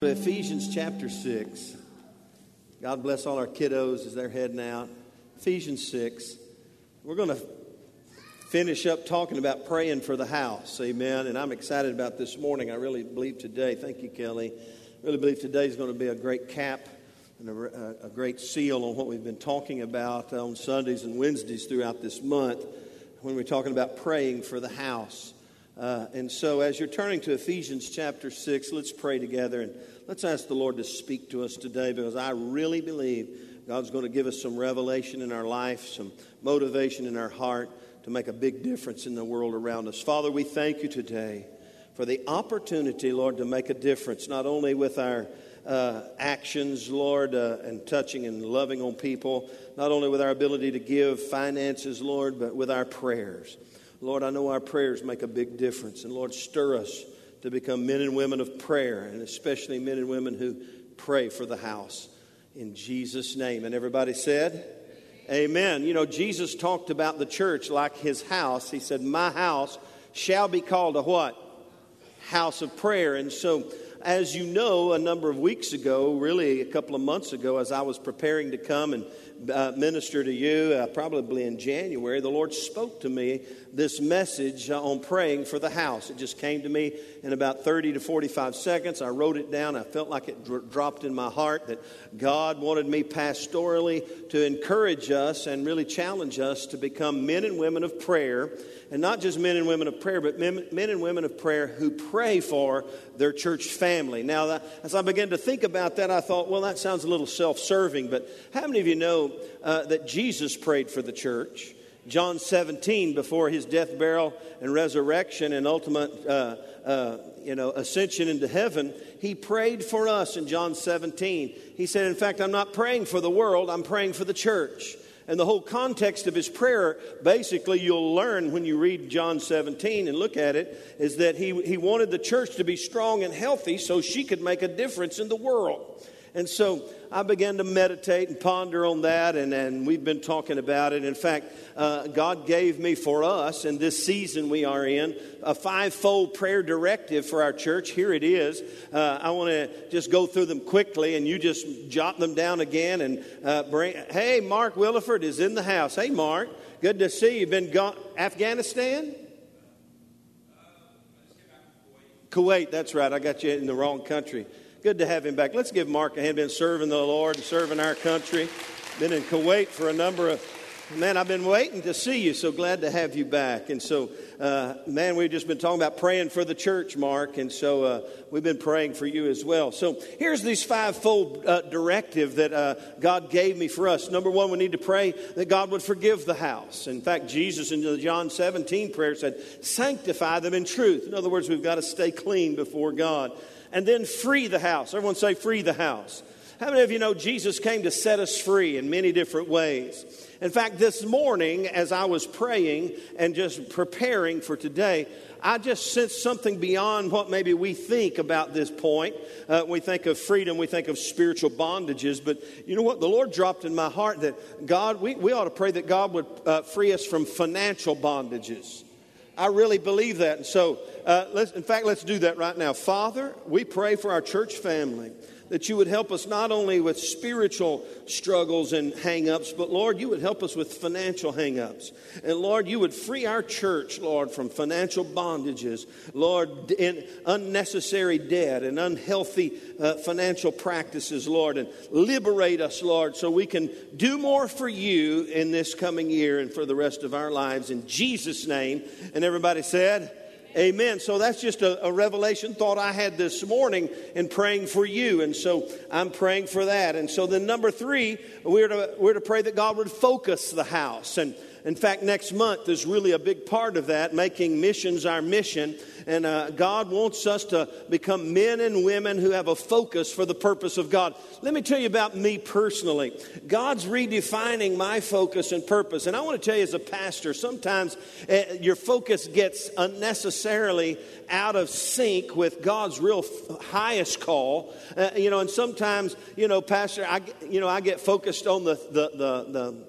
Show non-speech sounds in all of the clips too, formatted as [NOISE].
Ephesians chapter 6. God bless all our kiddos as they're heading out. Ephesians 6. We're going to finish up talking about praying for the house. Amen. And I'm excited about this morning. I really believe today, thank you, Kelly. I really believe today is going to be a great cap and a, a great seal on what we've been talking about on Sundays and Wednesdays throughout this month when we're talking about praying for the house. Uh, and so, as you're turning to Ephesians chapter 6, let's pray together and let's ask the Lord to speak to us today because I really believe God's going to give us some revelation in our life, some motivation in our heart to make a big difference in the world around us. Father, we thank you today for the opportunity, Lord, to make a difference, not only with our uh, actions, Lord, uh, and touching and loving on people, not only with our ability to give finances, Lord, but with our prayers. Lord, I know our prayers make a big difference. And Lord, stir us to become men and women of prayer, and especially men and women who pray for the house. In Jesus' name. And everybody said, Amen. You know, Jesus talked about the church like his house. He said, My house shall be called a what? House of prayer. And so, as you know, a number of weeks ago, really a couple of months ago, as I was preparing to come and uh, minister to you, uh, probably in January, the Lord spoke to me this message uh, on praying for the house. It just came to me in about 30 to 45 seconds. I wrote it down. I felt like it dr- dropped in my heart that God wanted me pastorally to encourage us and really challenge us to become men and women of prayer. And not just men and women of prayer, but men, men and women of prayer who pray for their church family. Now, that, as I began to think about that, I thought, well, that sounds a little self serving, but how many of you know uh, that Jesus prayed for the church? John 17, before his death, burial, and resurrection and ultimate uh, uh, you know, ascension into heaven, he prayed for us in John 17. He said, In fact, I'm not praying for the world, I'm praying for the church. And the whole context of his prayer, basically, you'll learn when you read John 17 and look at it, is that he, he wanted the church to be strong and healthy so she could make a difference in the world. And so I began to meditate and ponder on that, and, and we've been talking about it. In fact, uh, God gave me for us in this season we are in a fivefold prayer directive for our church. Here it is. Uh, I want to just go through them quickly, and you just jot them down again. And uh, bring. Hey, Mark Williford is in the house. Hey, Mark, good to see you. Been gone Afghanistan. Kuwait, that's right. I got you in the wrong country. Good to have him back. Let's give Mark a hand. Been serving the Lord and serving our country. Been in Kuwait for a number of Man, I've been waiting to see you, so glad to have you back. And so, uh, man, we've just been talking about praying for the church, Mark, and so uh, we've been praying for you as well. So, here's these fivefold uh, directive that uh, God gave me for us. Number one, we need to pray that God would forgive the house. In fact, Jesus in the John 17 prayer said, Sanctify them in truth. In other words, we've got to stay clean before God and then free the house. Everyone say, free the house. How many of you know Jesus came to set us free in many different ways? In fact, this morning, as I was praying and just preparing for today, I just sensed something beyond what maybe we think about this point. Uh, we think of freedom, we think of spiritual bondages, but you know what? The Lord dropped in my heart that God, we, we ought to pray that God would uh, free us from financial bondages. I really believe that. And so, uh, in fact, let's do that right now. Father, we pray for our church family that you would help us not only with spiritual struggles and hangups, but Lord, you would help us with financial hangups. And Lord, you would free our church, Lord, from financial bondages, Lord, in unnecessary debt and unhealthy uh, financial practices, Lord, and liberate us, Lord, so we can do more for you in this coming year and for the rest of our lives. In Jesus' name. And everybody said, Amen. So that's just a, a, revelation thought I had this morning in praying for you. And so I'm praying for that. And so then number three, we're to, we're to pray that God would focus the house. And in fact, next month is really a big part of that, making missions our mission. And uh, God wants us to become men and women who have a focus for the purpose of God. Let me tell you about me personally. God's redefining my focus and purpose. And I want to tell you, as a pastor, sometimes uh, your focus gets unnecessarily out of sync with God's real f- highest call. Uh, you know, and sometimes, you know, Pastor, I, you know, I get focused on the, the, the, the,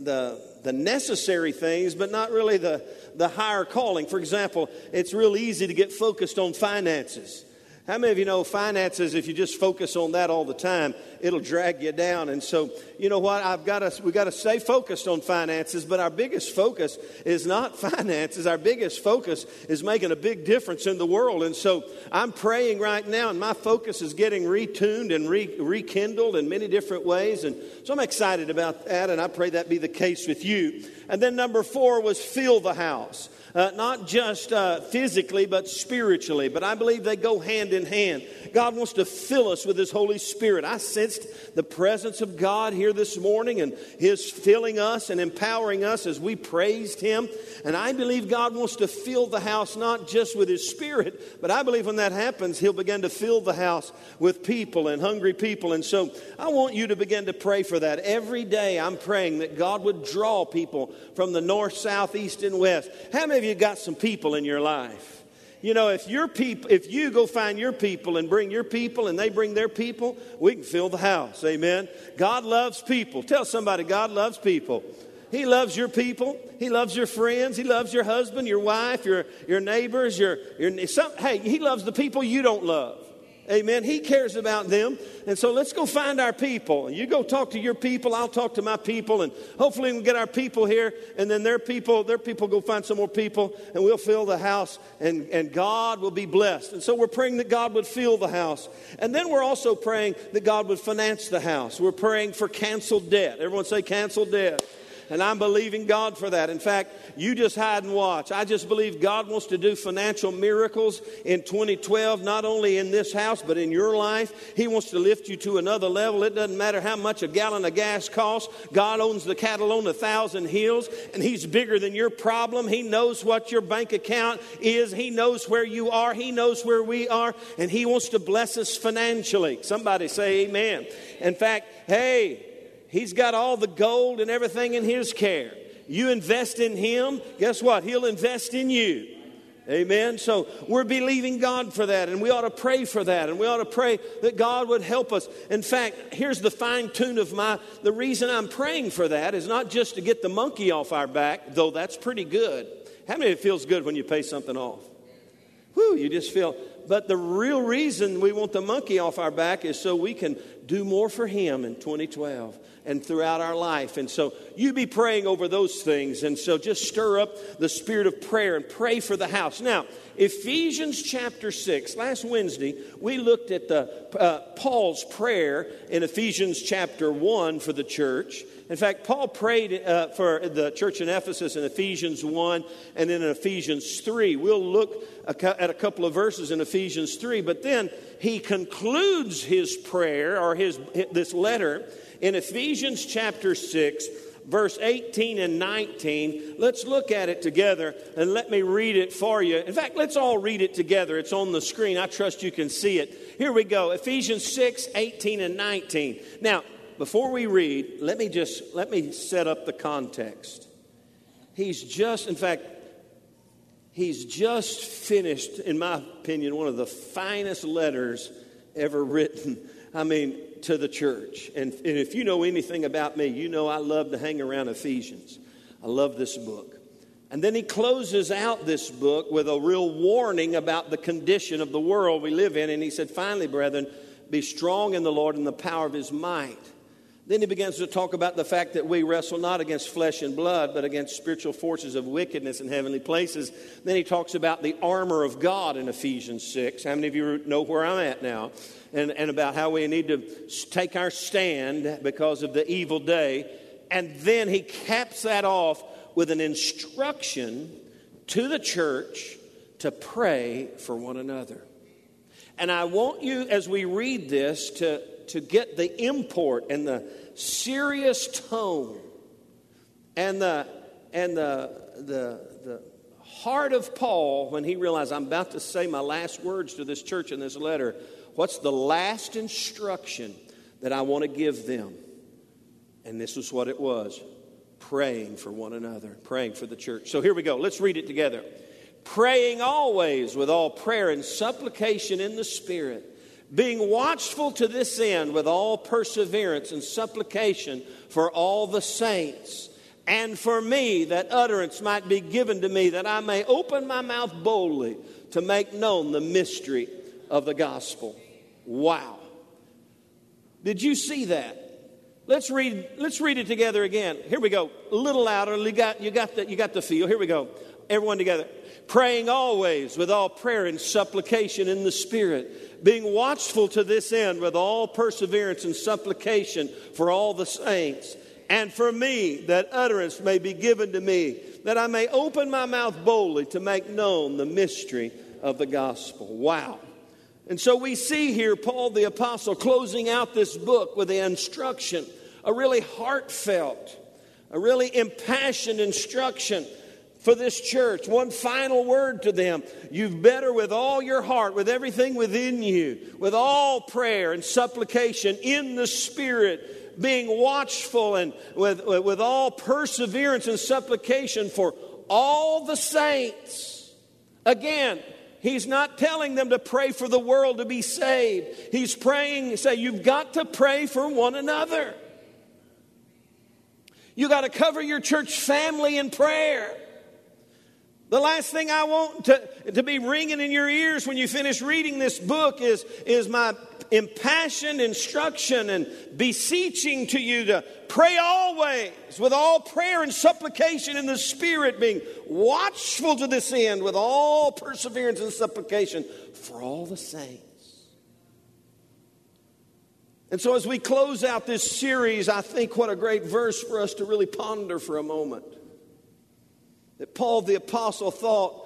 the the necessary things, but not really the, the higher calling. For example, it's real easy to get focused on finances. How many of you know finances, if you just focus on that all the time, it'll drag you down? And so, you know what? I've got to, we've got to stay focused on finances, but our biggest focus is not [LAUGHS] finances. Our biggest focus is making a big difference in the world. And so I'm praying right now, and my focus is getting retuned and re- rekindled in many different ways. And so I'm excited about that, and I pray that be the case with you. And then number four was fill the house uh, not just uh, physically, but spiritually. But I believe they go hand in hand. God wants to fill us with His Holy Spirit. I sensed the presence of God here this morning and His filling us and empowering us as we praised Him. And I believe God wants to fill the house not just with His Spirit, but I believe when that happens, He'll begin to fill the house with people and hungry people. And so I want you to begin to pray for that. Every day I'm praying that God would draw people from the north, south, east, and west. How many of you got some people in your life? You know, if your people, if you go find your people and bring your people and they bring their people, we can fill the house. Amen. God loves people. Tell somebody God loves people. He loves your people. He loves your friends. He loves your husband, your wife, your, your neighbors, your, your some, hey, he loves the people you don't love. Amen. He cares about them. And so let's go find our people. You go talk to your people, I'll talk to my people, and hopefully we'll get our people here, and then their people, their people go find some more people, and we'll fill the house, and, and God will be blessed. And so we're praying that God would fill the house. And then we're also praying that God would finance the house. We're praying for canceled debt. Everyone say canceled debt. And I'm believing God for that. In fact, you just hide and watch. I just believe God wants to do financial miracles in 2012, not only in this house, but in your life. He wants to lift you to another level. It doesn't matter how much a gallon of gas costs. God owns the cattle on a thousand hills, and He's bigger than your problem. He knows what your bank account is. He knows where you are. He knows where we are, and He wants to bless us financially. Somebody say amen. In fact, hey, He's got all the gold and everything in His care. You invest in Him, guess what? He'll invest in you. Amen. So we're believing God for that, and we ought to pray for that, and we ought to pray that God would help us. In fact, here's the fine tune of my the reason I'm praying for that is not just to get the monkey off our back, though that's pretty good. How many it feels good when you pay something off? Whew, you just feel. But the real reason we want the monkey off our back is so we can do more for Him in 2012 and throughout our life. And so you be praying over those things. And so just stir up the spirit of prayer and pray for the house. Now, Ephesians chapter 6. Last Wednesday, we looked at the, uh, Paul's prayer in Ephesians chapter 1 for the church. In fact, Paul prayed uh, for the church in Ephesus in Ephesians 1 and then in Ephesians 3. We'll look at a couple of verses in Ephesians 3, but then he concludes his prayer or his, this letter in Ephesians chapter 6, verse 18 and 19. Let's look at it together and let me read it for you. In fact, let's all read it together. It's on the screen. I trust you can see it. Here we go Ephesians 6, 18 and 19. Now, before we read, let me just let me set up the context. He's just, in fact, he's just finished, in my opinion, one of the finest letters ever written. I mean, to the church. And, and if you know anything about me, you know I love to hang around Ephesians. I love this book. And then he closes out this book with a real warning about the condition of the world we live in. And he said, Finally, brethren, be strong in the Lord and the power of his might. Then he begins to talk about the fact that we wrestle not against flesh and blood, but against spiritual forces of wickedness in heavenly places. Then he talks about the armor of God in Ephesians 6. How many of you know where I'm at now? And, and about how we need to take our stand because of the evil day. And then he caps that off with an instruction to the church to pray for one another. And I want you, as we read this, to to get the import and the serious tone and the and the the the heart of Paul when he realized I'm about to say my last words to this church in this letter. What's the last instruction that I want to give them? And this is what it was praying for one another, praying for the church. So here we go. Let's read it together. Praying always with all prayer and supplication in the Spirit being watchful to this end with all perseverance and supplication for all the saints, and for me, that utterance might be given to me, that I may open my mouth boldly to make known the mystery of the gospel. Wow. Did you see that? Let's read, let's read it together again. Here we go. A little louder. You got, you, got the, you got the feel. Here we go. Everyone together. Praying always with all prayer and supplication in the Spirit, being watchful to this end with all perseverance and supplication for all the saints, and for me, that utterance may be given to me, that I may open my mouth boldly to make known the mystery of the gospel. Wow. And so we see here Paul the Apostle closing out this book with the instruction, a really heartfelt, a really impassioned instruction for this church. One final word to them. You've better, with all your heart, with everything within you, with all prayer and supplication in the Spirit, being watchful and with, with all perseverance and supplication for all the saints. Again, He's not telling them to pray for the world to be saved. He's praying, say, you've got to pray for one another. You got to cover your church family in prayer. The last thing I want to, to be ringing in your ears when you finish reading this book is, is my impassioned instruction and beseeching to you to pray always with all prayer and supplication in the Spirit, being watchful to this end with all perseverance and supplication for all the saints. And so, as we close out this series, I think what a great verse for us to really ponder for a moment. That Paul the Apostle thought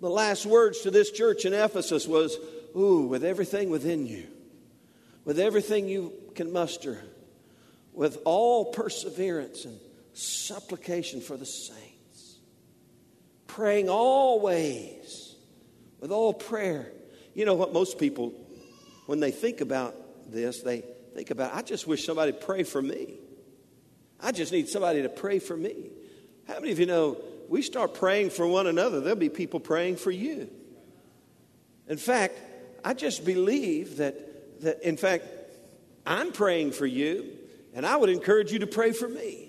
the last words to this church in Ephesus was, Ooh, with everything within you, with everything you can muster, with all perseverance and supplication for the saints, praying always with all prayer. You know what most people, when they think about this, they think about, I just wish somebody pray for me. I just need somebody to pray for me. How many of you know we start praying for one another, there'll be people praying for you? In fact, I just believe that, that in fact, I'm praying for you, and I would encourage you to pray for me.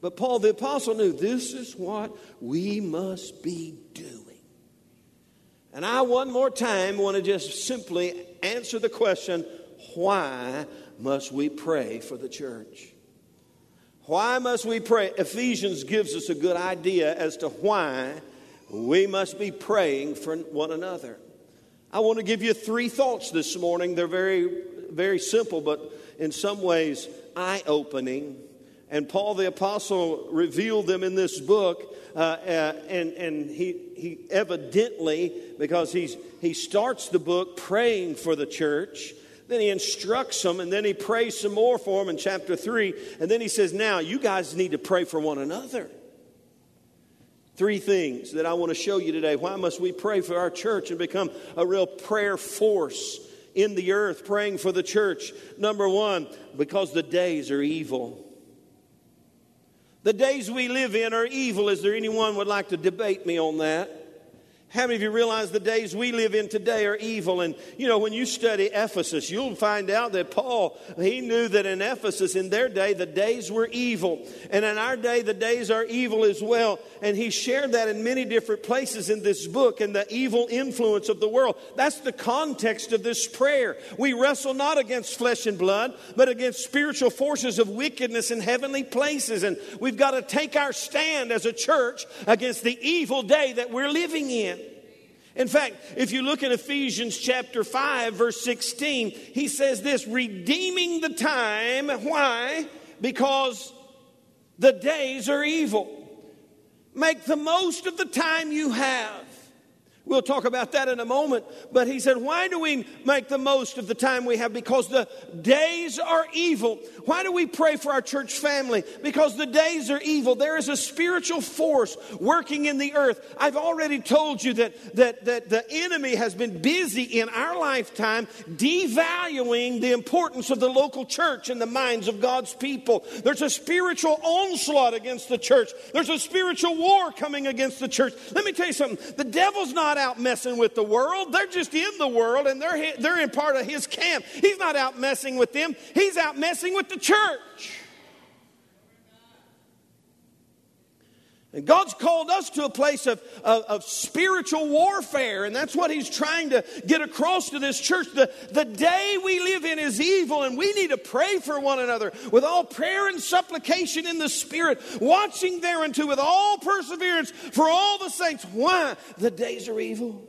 But Paul the Apostle knew this is what we must be doing. And I, one more time, want to just simply answer the question why must we pray for the church? Why must we pray? Ephesians gives us a good idea as to why we must be praying for one another. I want to give you three thoughts this morning. They're very, very simple, but in some ways eye opening. And Paul the Apostle revealed them in this book. Uh, uh, and and he, he evidently, because he's, he starts the book praying for the church, then he instructs them, and then he prays some more for them in chapter 3. And then he says, Now, you guys need to pray for one another. Three things that I want to show you today. Why must we pray for our church and become a real prayer force in the earth praying for the church. Number one, because the days are evil. The days we live in are evil. Is there anyone would like to debate me on that? How many of you realize the days we live in today are evil? And you know, when you study Ephesus, you'll find out that Paul, he knew that in Ephesus, in their day, the days were evil. And in our day, the days are evil as well. And he shared that in many different places in this book and the evil influence of the world. That's the context of this prayer. We wrestle not against flesh and blood, but against spiritual forces of wickedness in heavenly places. And we've got to take our stand as a church against the evil day that we're living in. In fact, if you look at Ephesians chapter 5, verse 16, he says this redeeming the time. Why? Because the days are evil. Make the most of the time you have. We'll talk about that in a moment. But he said, Why do we make the most of the time we have? Because the days are evil. Why do we pray for our church family? Because the days are evil. There is a spiritual force working in the earth. I've already told you that, that, that the enemy has been busy in our lifetime devaluing the importance of the local church in the minds of God's people. There's a spiritual onslaught against the church, there's a spiritual war coming against the church. Let me tell you something the devil's not out messing with the world. They're just in the world and they're, they're in part of his camp. He's not out messing with them, he's out messing with the church. And God's called us to a place of, of, of, spiritual warfare, and that's what He's trying to get across to this church. The, the day we live in is evil, and we need to pray for one another with all prayer and supplication in the Spirit, watching thereunto with all perseverance for all the saints. Why? The days are evil.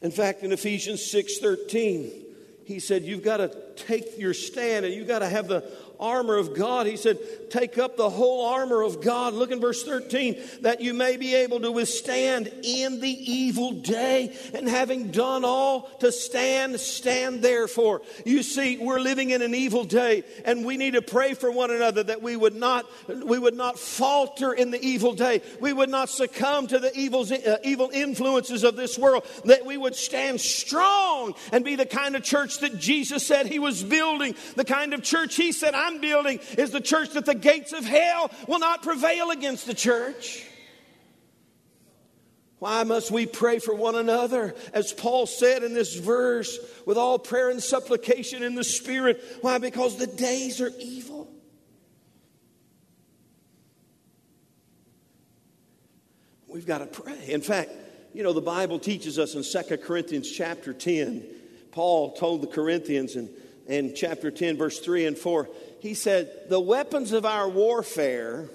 In fact, in Ephesians 6 13, he said, You've got to take your stand and you've got to have the armor of God. He said, Take up the whole armor of God. Look in verse 13, that you may be able to withstand in the evil day. And having done all to stand, stand therefore. You see, we're living in an evil day, and we need to pray for one another that we would not, we would not falter in the evil day. We would not succumb to the evil, uh, evil influences of this world, that we would stand strong and be the kind of church that Jesus said he was building, the kind of church he said, I'm building is the church that the gates of hell will not prevail against the church. Why must we pray for one another? As Paul said in this verse, with all prayer and supplication in the Spirit. Why? Because the days are evil. We've got to pray. In fact, you know, the Bible teaches us in 2 Corinthians chapter 10, Paul told the Corinthians in, in chapter 10, verse 3 and 4, he said, The weapons of our warfare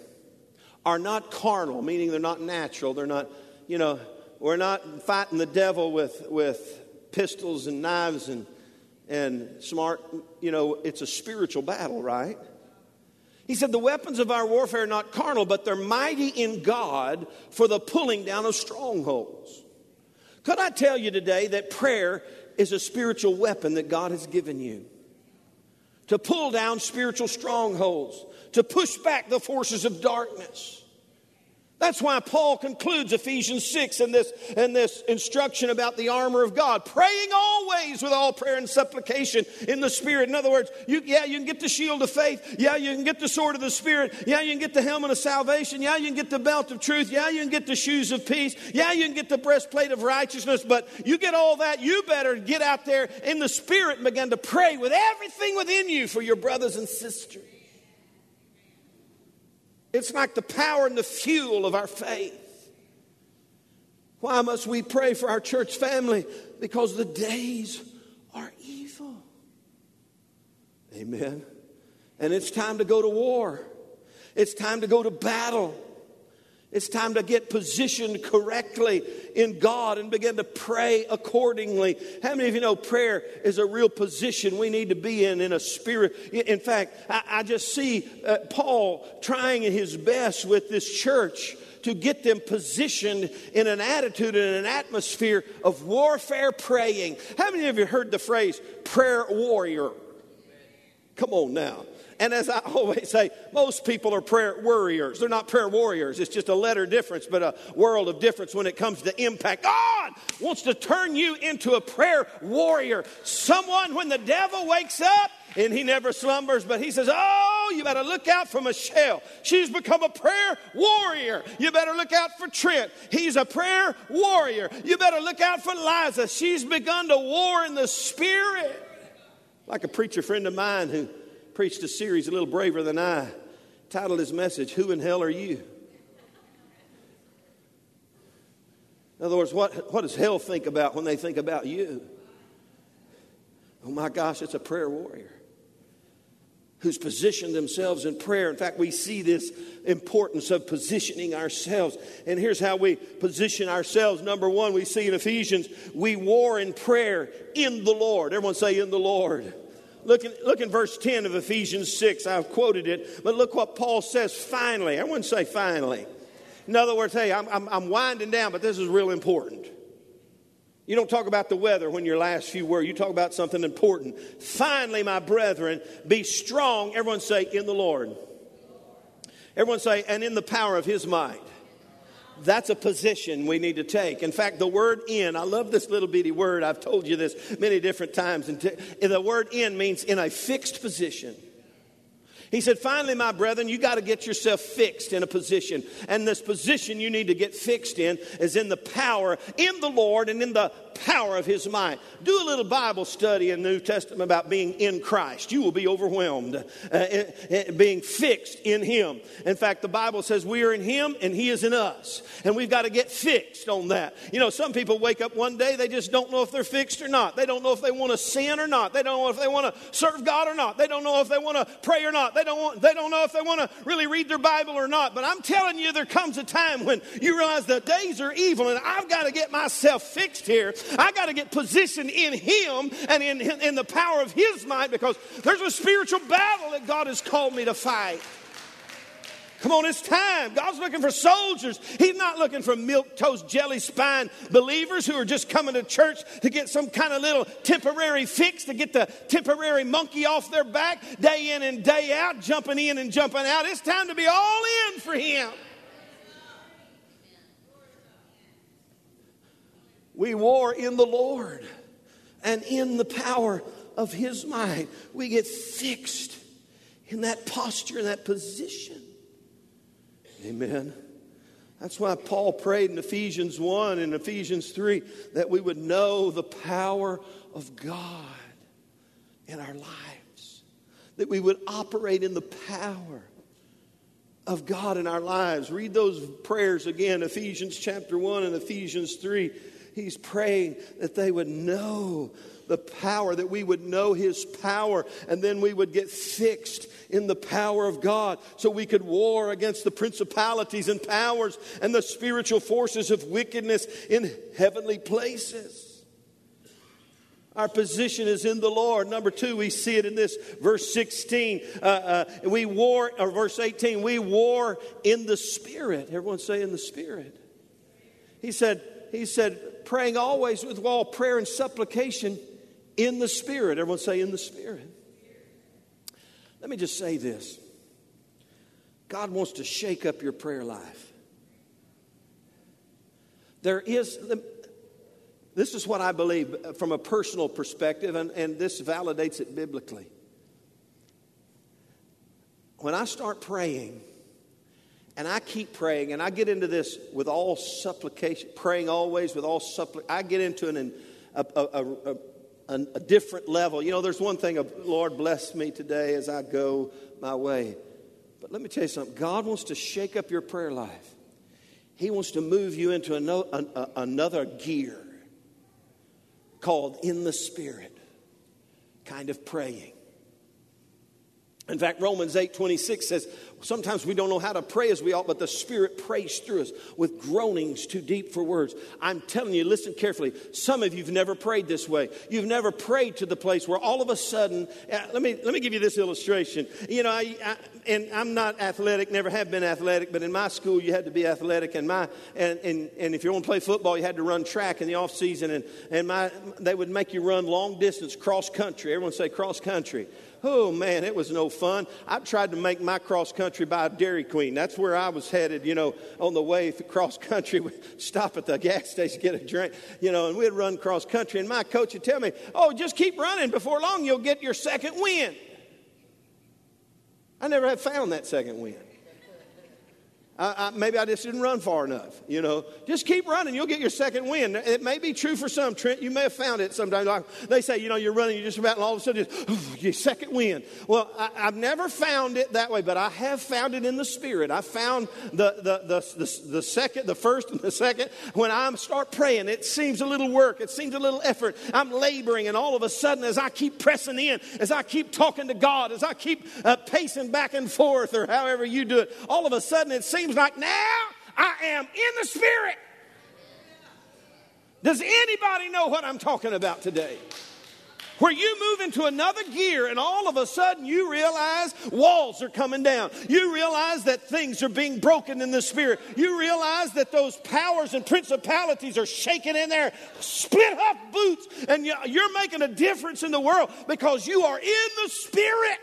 are not carnal, meaning they're not natural. They're not, you know, we're not fighting the devil with, with pistols and knives and, and smart, you know, it's a spiritual battle, right? He said, The weapons of our warfare are not carnal, but they're mighty in God for the pulling down of strongholds. Could I tell you today that prayer is a spiritual weapon that God has given you? To pull down spiritual strongholds, to push back the forces of darkness. That's why Paul concludes Ephesians 6 in this, in this instruction about the armor of God. Praying always with all prayer and supplication in the Spirit. In other words, you, yeah, you can get the shield of faith. Yeah, you can get the sword of the Spirit. Yeah, you can get the helmet of salvation. Yeah, you can get the belt of truth. Yeah, you can get the shoes of peace. Yeah, you can get the breastplate of righteousness. But you get all that, you better get out there in the Spirit and begin to pray with everything within you for your brothers and sisters. It's like the power and the fuel of our faith. Why must we pray for our church family? Because the days are evil. Amen. And it's time to go to war. It's time to go to battle. It's time to get positioned correctly in God and begin to pray accordingly. How many of you know prayer is a real position we need to be in in a spirit? In fact, I, I just see uh, Paul trying his best with this church to get them positioned in an attitude and an atmosphere of warfare praying. How many of you heard the phrase prayer warrior? Come on now. And as I [LAUGHS] always say, most people are prayer warriors. They're not prayer warriors. It's just a letter difference, but a world of difference when it comes to impact. God wants to turn you into a prayer warrior. Someone, when the devil wakes up, and he never slumbers, but he says, Oh, you better look out for Michelle. She's become a prayer warrior. You better look out for Trent. He's a prayer warrior. You better look out for Liza. She's begun to war in the spirit. Like a preacher friend of mine who preached a series a little braver than I, titled his message, Who in Hell Are You? In other words, what, what does hell think about when they think about you? Oh my gosh, it's a prayer warrior who's positioned themselves in prayer. In fact, we see this importance of positioning ourselves. And here's how we position ourselves. Number one, we see in Ephesians, we war in prayer in the Lord. Everyone say, in the Lord. Look in, look in verse 10 of Ephesians 6. I've quoted it, but look what Paul says finally. I wouldn't say finally. In other words, hey, I'm, I'm, I'm winding down, but this is real important. You don't talk about the weather when your last few words. You talk about something important. Finally, my brethren, be strong. Everyone say, in the Lord. Everyone say, and in the power of his might that's a position we need to take. In fact, the word in, I love this little bitty word. I've told you this many different times. And the word in means in a fixed position. He said, finally, my brethren, you got to get yourself fixed in a position. And this position you need to get fixed in is in the power, in the Lord, and in the power of his might. Do a little Bible study in the New Testament about being in Christ. You will be overwhelmed, uh, uh, being fixed in him. In fact, the Bible says we are in him and he is in us. And we've got to get fixed on that. You know, some people wake up one day, they just don't know if they're fixed or not. They don't know if they want to sin or not. They don't know if they want to serve God or not. They don't know if they want to pray or not. They don't, want, they don't know if they want to really read their Bible or not. But I'm telling you, there comes a time when you realize the days are evil and I've got to get myself fixed here. I got to get positioned in Him and in, in the power of His might because there's a spiritual battle that God has called me to fight. Come on, it's time. God's looking for soldiers. He's not looking for milk toast jelly spine believers who are just coming to church to get some kind of little temporary fix, to get the temporary monkey off their back day in and day out, jumping in and jumping out. It's time to be all in for Him. We war in the Lord and in the power of His might. We get fixed in that posture, in that position. Amen. That's why Paul prayed in Ephesians 1 and Ephesians 3 that we would know the power of God in our lives, that we would operate in the power of God in our lives. Read those prayers again, Ephesians chapter 1 and Ephesians 3. He's praying that they would know the power, that we would know His power, and then we would get fixed in the power of God so we could war against the principalities and powers and the spiritual forces of wickedness in heavenly places. Our position is in the Lord. Number two, we see it in this verse 16. Uh, uh, we war, or verse 18, we war in the Spirit. Everyone say in the Spirit. He said, he said, praying always with all prayer and supplication in the Spirit. Everyone say in the Spirit. Let me just say this God wants to shake up your prayer life. There is, this is what I believe uh, from a personal perspective, and, and this validates it biblically. When I start praying, and I keep praying, and I get into this with all supplication, praying always with all supplication. I get into an, a, a, a, a, different level. You know, there's one thing of, Lord, bless me today as I go my way. But let me tell you something God wants to shake up your prayer life, He wants to move you into another gear called in the Spirit kind of praying. In fact, Romans 8 26 says, Sometimes we don't know how to pray as we ought, but the Spirit prays through us with groanings too deep for words. I'm telling you, listen carefully. Some of you have never prayed this way. You've never prayed to the place where all of a sudden, uh, let me, let me give you this illustration. You know, I, I, and I'm not athletic, never have been athletic, but in my school you had to be athletic. And, my, and, and, and if you want to play football, you had to run track in the off season. And, and my, they would make you run long distance, cross country. Everyone say cross country. Oh man, it was no fun. I tried to make my cross country by Dairy Queen. That's where I was headed, you know, on the way [LAUGHS] cross country. We'd stop at the gas station, get a drink, you know, and we'd run cross country. And my coach would tell me, oh, just keep running. Before long, you'll get your second win. I never have found that second win. I, I, maybe I just didn't run far enough. You know, just keep running. You'll get your second win. It may be true for some. Trent, you may have found it sometimes. Like they say, you know, you're running, you're just about, and all of a sudden, just, your second win. Well, I, have never found it that way, but I have found it in the spirit. I found the, the, the, the, the second, the first and the second. When I start praying, it seems a little work. It seems a little effort. I'm laboring, and all of a sudden, as I keep pressing in, as I keep talking to God, as I keep uh, pacing back and forth, or however you do it, all of a sudden, it seems seems like now I am in the Spirit. Does anybody know what I'm talking about today? Where you move into another gear and all of a sudden you realize walls are coming down. You realize that things are being broken in the spirit. You realize that those powers and principalities are shaking in there, split up boots, and you're making a difference in the world because you are in the spirit.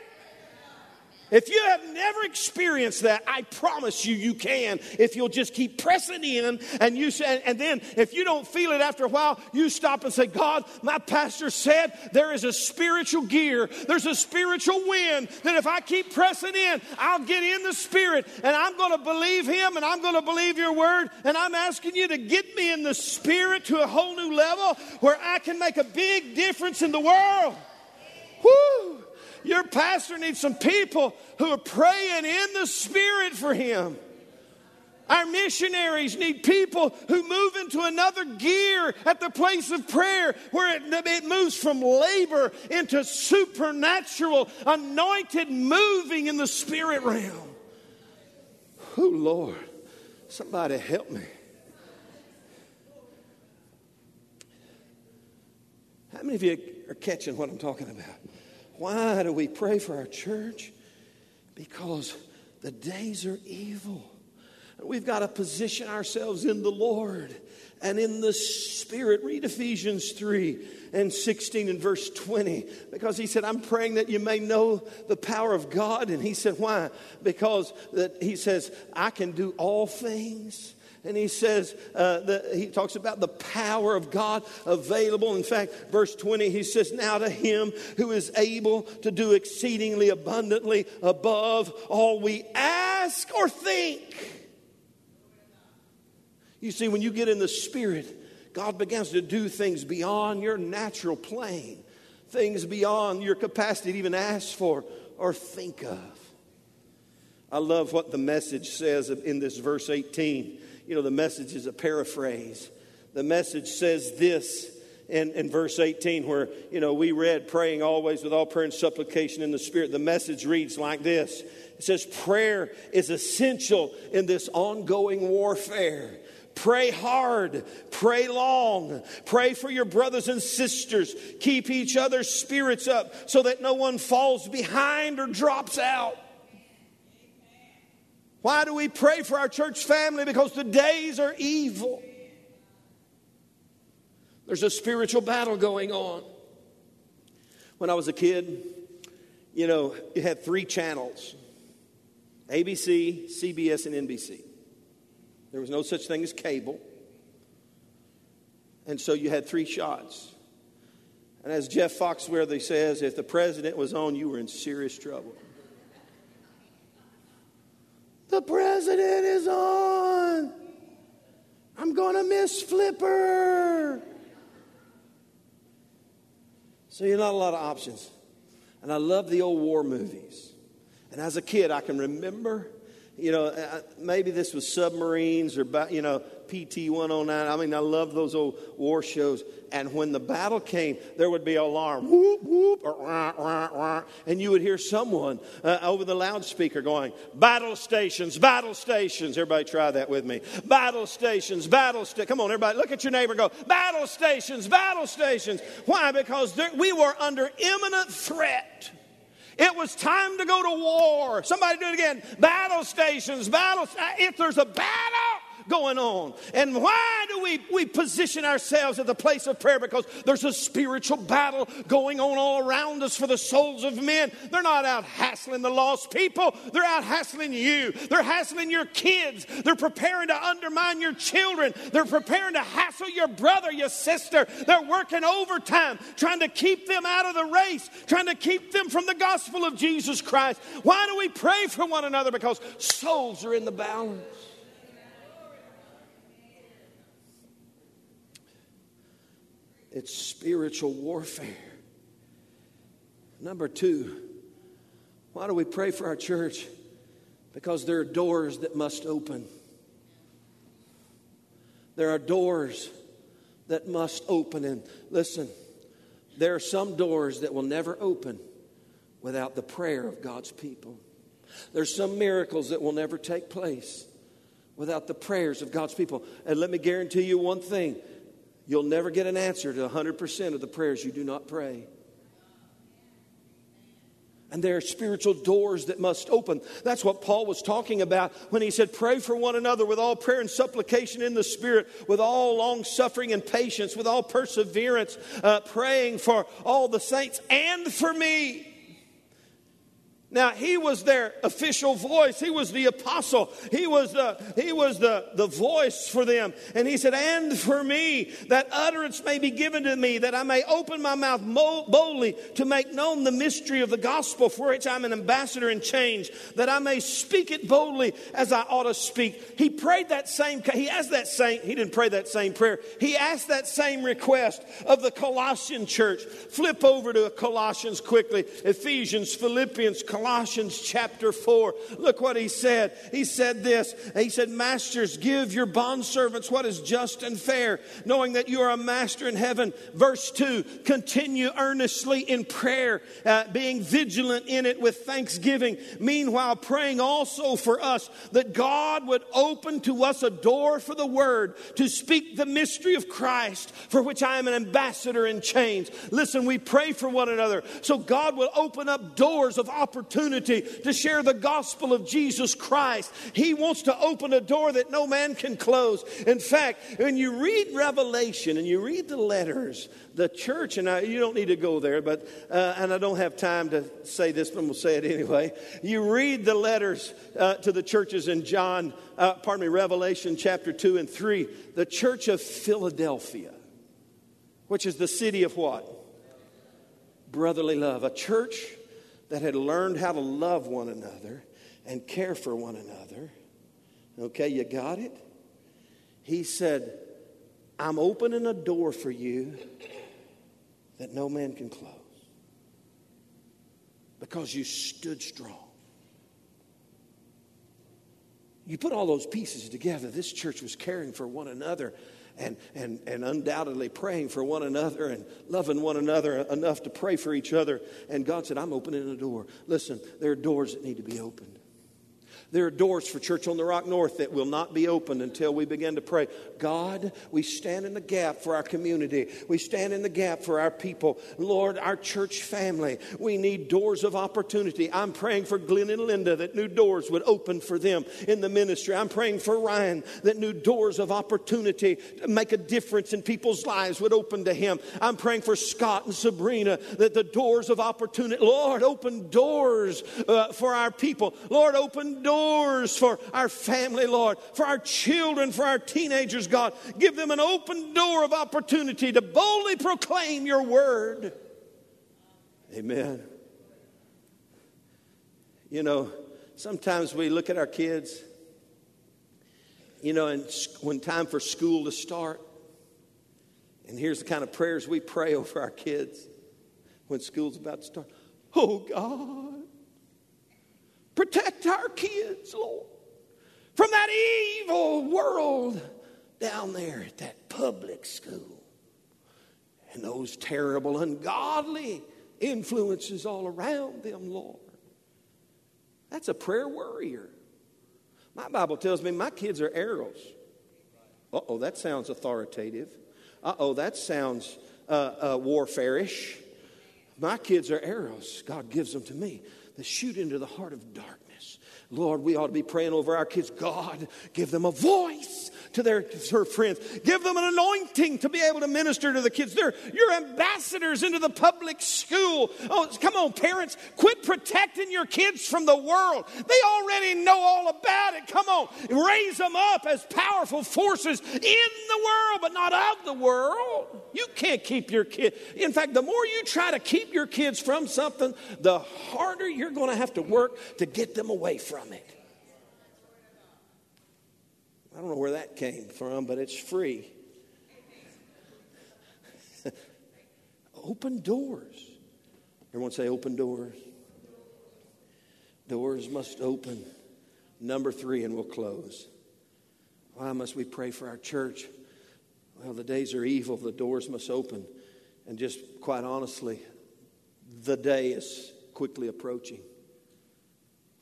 If you have never experienced that, I promise you, you can if you'll just keep pressing in. And you say, and then if you don't feel it after a while, you stop and say, God, my pastor said there is a spiritual gear, there's a spiritual wind that if I keep pressing in, I'll get in the spirit and I'm going to believe him and I'm going to believe your word. And I'm asking you to get me in the spirit to a whole new level where I can make a big difference in the world. Woo! Your pastor needs some people who are praying in the Spirit for him. Our missionaries need people who move into another gear at the place of prayer where it, it, moves from labor into supernatural, anointed moving in the spirit realm. Oh, Lord, somebody help me. How many of you are catching what I'm talking about? Why do we pray for our church? Because the days are evil. And we've got to position ourselves in the Lord and in the Spirit. Read Ephesians 3 and 16 and verse 20 because he said, I'm praying that you may know the power of God. And he said, Why? Because that he says, I can do all things and he says, uh, the, he talks about the power of God available. In fact, verse 20, he says, Now to him who is able to do exceedingly abundantly above all we ask or think. You see, when you get in the Spirit, God begins to do things beyond your natural plane, things beyond your capacity to even ask for or think of. I love what the message says in this verse 18 you know, the message is a paraphrase. The message says this in, in verse 18, where, you know, we read praying always with all prayer and supplication in the Spirit. The message reads like this It says, Prayer is essential in this ongoing warfare. Pray hard, pray long, pray for your brothers and sisters. Keep each other's spirits up so that no one falls behind or drops out. Why do we pray for our church family? Because the days are evil. There's a spiritual battle going on. When I was a kid, you know, it had three channels ABC, CBS, and NBC. There was no such thing as cable. And so you had three shots. And as Jeff Foxworthy says, if the president was on, you were in serious trouble. The president is on. I'm going to miss Flipper. So you're not a lot of options. And I love the old war movies. And as a kid, I can remember, you know, uh, maybe this was submarines or, you know, PT 109. I mean, I love those old war shows. And when the battle came, there would be alarm, whoop, whoop, or rah, rah, rah, and you would hear someone uh, over the loudspeaker going, Battle stations, battle stations. Everybody try that with me. Battle stations, battle stations. Come on, everybody, look at your neighbor go, Battle stations, battle stations. Why? Because there, we were under imminent threat. It was time to go to war. Somebody do it again. Battle stations, battle. If there's a battle, going on. And why do we, we position ourselves at the place of prayer? Because there's a spiritual battle going on all around us for the souls of men. They're not out hassling the lost people, they're out hassling you. They're hassling your kids. They're preparing to undermine your children. They're preparing to hassle your brother, your sister. They're working overtime, trying to keep them out of the race, trying to keep them from the gospel of Jesus Christ. Why do we pray for one another? Because souls are in the balance. It's spiritual warfare. Number two, why do we pray for our church? Because there are doors that must open. There are doors that must open. And listen, there are some doors that will never open without the prayer of God's people. There's some miracles that will never take place without the prayers of God's people. And let me guarantee you one thing You'll never get an answer to 100% of the prayers you do not pray. And there are spiritual doors that must open. That's what Paul was talking about when he said, Pray for one another with all prayer and supplication in the Spirit, with all long suffering and patience, with all perseverance, uh, praying for all the saints and for me. Now he was their official voice. He was the apostle. He was the he was the, the voice for them. And he said, "And for me, that utterance may be given to me, that I may open my mouth boldly to make known the mystery of the gospel, for which I'm an ambassador in change, that I may speak it boldly as I ought to speak." He prayed that same. He asked that same. He didn't pray that same prayer. He asked that same request of the Colossian church. Flip over to Colossians quickly. Ephesians, Philippians. Chapter 4. Look what he said. He said this. He said, Masters, give your bondservants what is just and fair, knowing that you are a master in heaven. Verse 2 Continue earnestly in prayer, uh, being vigilant in it with thanksgiving. Meanwhile, praying also for us that God would open to us a door for the word to speak the mystery of Christ, for which I am an ambassador in chains. Listen, we pray for one another so God will open up doors of opportunity opportunity to share the gospel of Jesus Christ. He wants to open a door that no man can close. In fact, when you read Revelation and you read the letters, the church, and I, you don't need to go there, but, uh, and I don't have time to say this, but we'll say it anyway. You read the letters uh, to the churches in John, uh, pardon me, Revelation chapter 2 and 3. The church of Philadelphia, which is the city of what? Brotherly love. A church that had learned how to love one another and care for one another. Okay, you got it? He said, I'm opening a door for you that no man can close because you stood strong. You put all those pieces together. This church was caring for one another and, and, and undoubtedly praying for one another and loving one another enough to pray for each other. And God said, I'm opening a door. Listen, there are doors that need to be opened. There are doors for Church on the Rock North that will not be opened until we begin to pray. God, we stand in the gap for our community. We stand in the gap for our people. Lord, our church family, we need doors of opportunity. I'm praying for Glenn and Linda that new doors would open for them in the ministry. I'm praying for Ryan that new doors of opportunity to make a difference in people's lives would open to him. I'm praying for Scott and Sabrina that the doors of opportunity, Lord, open doors uh, for our people. Lord, open doors doors for our family, Lord, for our children, for our teenagers, God. Give them an open door of opportunity to boldly proclaim your word. Amen. You know, sometimes we look at our kids, you know, and when time for school to start, and here's the kind of prayers we pray [LAUGHS] over our kids when school's about to start. Oh God, Protect our kids, Lord, from that evil world down there at that public school and those terrible, ungodly influences all around them, Lord. That's a prayer warrior. My Bible tells me my kids are arrows. Uh oh, that sounds authoritative. Uh oh, that sounds uh, uh, warfareish. My kids are arrows. God gives them to me that shoot into the heart of darkness. Lord, we ought to be praying over our kids. God, give them a voice to their, to their friends. Give them an anointing to be able to minister to the kids. They're your ambassadors into the public school. Oh, come on, parents, quit protecting your kids from the world. They already know all about it. Come on, raise them up as powerful forces in the world, but not of the world. You can't keep your kid. In fact, the more you try to keep your kids from something, the harder you're going to have to work to get them away from it. I don't know where that came from, but it's free. [LAUGHS] open doors. Everyone say, open doors. Doors must open. Number three, and we'll close. Why must we pray for our church? Well, the days are evil, the doors must open. And just quite honestly, the day is quickly approaching.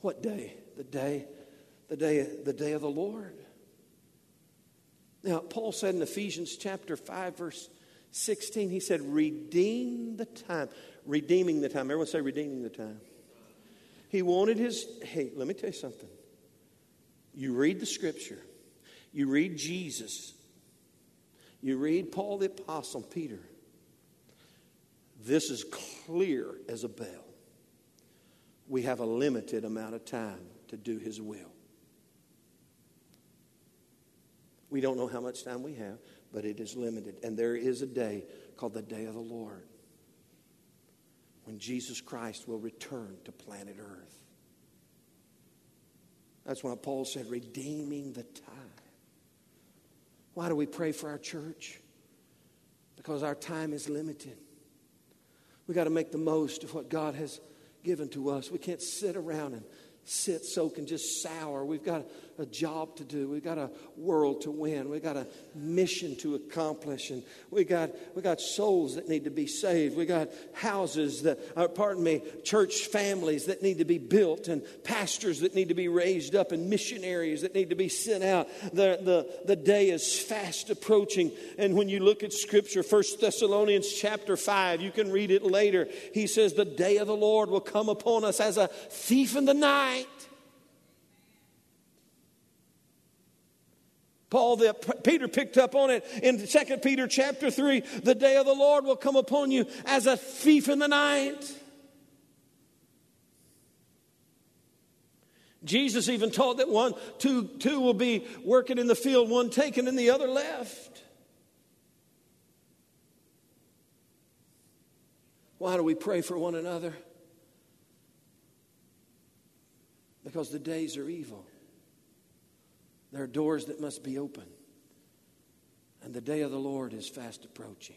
What day? The day, the day, the day of the Lord. Now, Paul said in Ephesians chapter 5, verse 16, he said, Redeem the time. Redeeming the time. Everyone say, redeeming the time. He wanted his, hey, let me tell you something. You read the scripture, you read Jesus, you read Paul the Apostle, Peter. This is clear as a bell. we have a limited amount of time to do His will. We don't know how much time we have, but it is limited. And there is a day called the Day of the Lord when Jesus Christ will return to planet Earth. That's why Paul said, redeeming the time. Why do we pray for our church? Because our time is limited. We got to make the most of what God has given to us. We can't sit around and sit, soak, and just sour. We've got a job to do. We've got a world to win. We've got a mission to accomplish. And we got, we got souls that need to be saved. We got houses that, uh, pardon me, church families that need to be built and pastors that need to be raised up and missionaries that need to be sent out. The, the, the day is fast approaching. And when you look at Scripture, First Thessalonians chapter 5, you can read it later. He says, The day of the Lord will come upon us as a thief in the night. Paul, the, Peter picked up on it in 2 Peter chapter 3. The day of the Lord will come upon you as a thief in the night. Jesus even taught that one, two, two will be working in the field, one taken and the other left. Why do we pray for one another? Because the days are evil. There are doors that must be open. And the day of the Lord is fast approaching.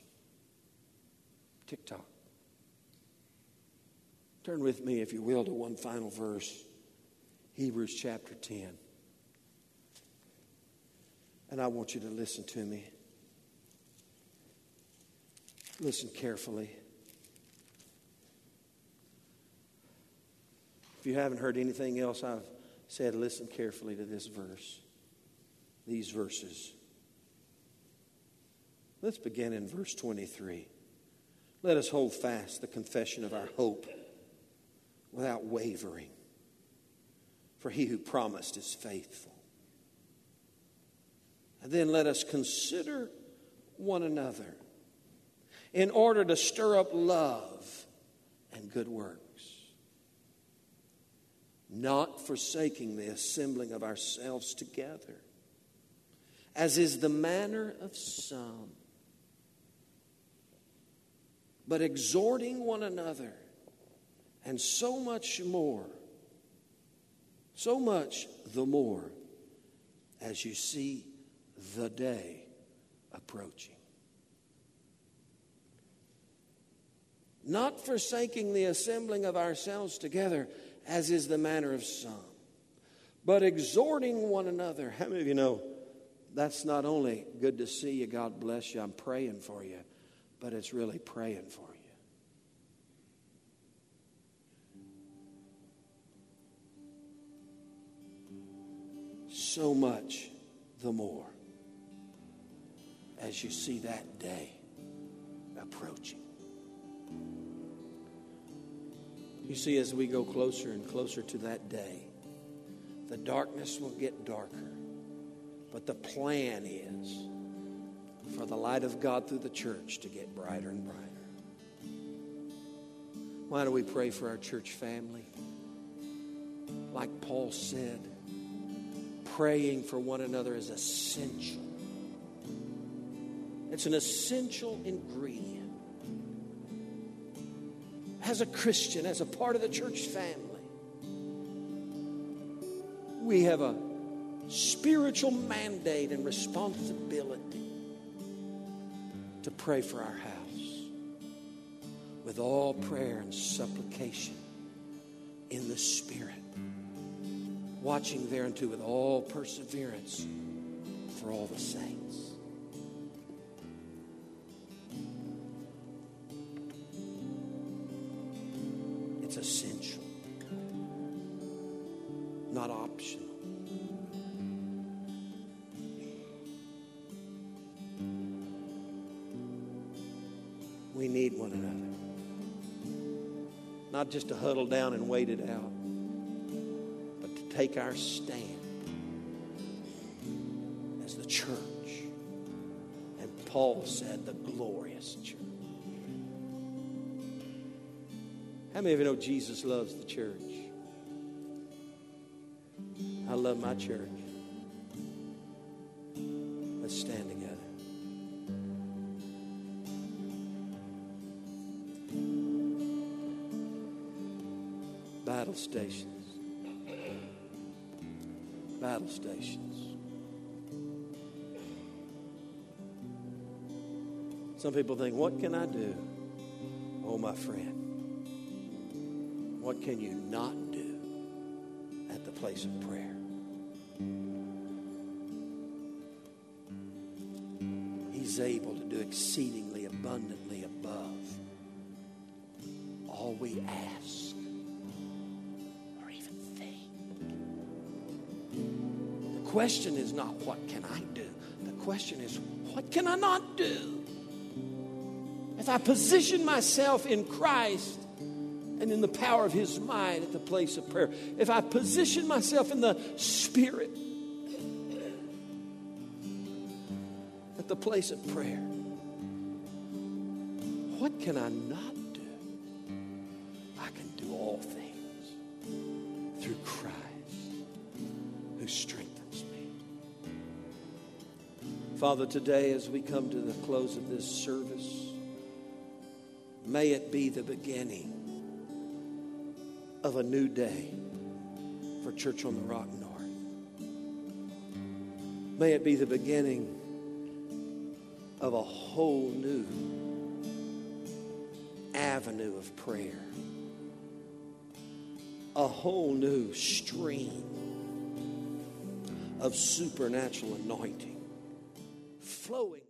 Tick tock. Turn with me, if you will, to one final verse Hebrews chapter 10. And I want you to listen to me. Listen carefully. If you haven't heard anything else I've said, listen carefully to this verse these verses. Let's begin in verse 23. Let us hold fast the confession of our hope without wavering, for he who promised is faithful. And then let us consider one another in order to stir up love and good works, not forsaking the assembling of ourselves together as is the manner of some, but exhorting one another, and so much more, so much the more, as you see the day approaching. Not forsaking the assembling of ourselves together, as is the manner of some, but exhorting one another. How many of you know? that's not only good to see you, God bless you, I'm praying for you, but it's really praying for you. So much the more as you see that day approaching. You see, as we go closer and closer to that day, the darkness will get darker but the plan is for the light of God through the church to get brighter and brighter. Why do we pray for our church family? Like Paul said, praying for one another is essential. It's an essential ingredient. As a Christian, as a part of the church family, we have a spiritual mandate and responsibility to pray for our house with all prayer and supplication in the Spirit, watching thereunto with all perseverance for all the saints. Not optional. We need one another. Not just to huddle down and wait it out, but to take our stand as the church. And Paul said, the glorious church. How many of you know Jesus loves the church? My church. Let's stand together. Battle stations. Battle stations. Some people think, what can I do? Oh, my friend. What can you not do at the place of prayer? He's able to do exceedingly abundantly above all we ask or even think. The question is not what can I do? The question is what can I not do? If I position myself in Christ, and in the power of His mind at the place of prayer. If I position myself in the Spirit place of prayer, what can I not do? I can do all things through Christ who strengthens me. Father, today as we come to the close of this service, may it be the beginning of a new day for Church on the Rock North. May it be the beginning of a whole new avenue of prayer, a whole new stream of supernatural anointing flowing.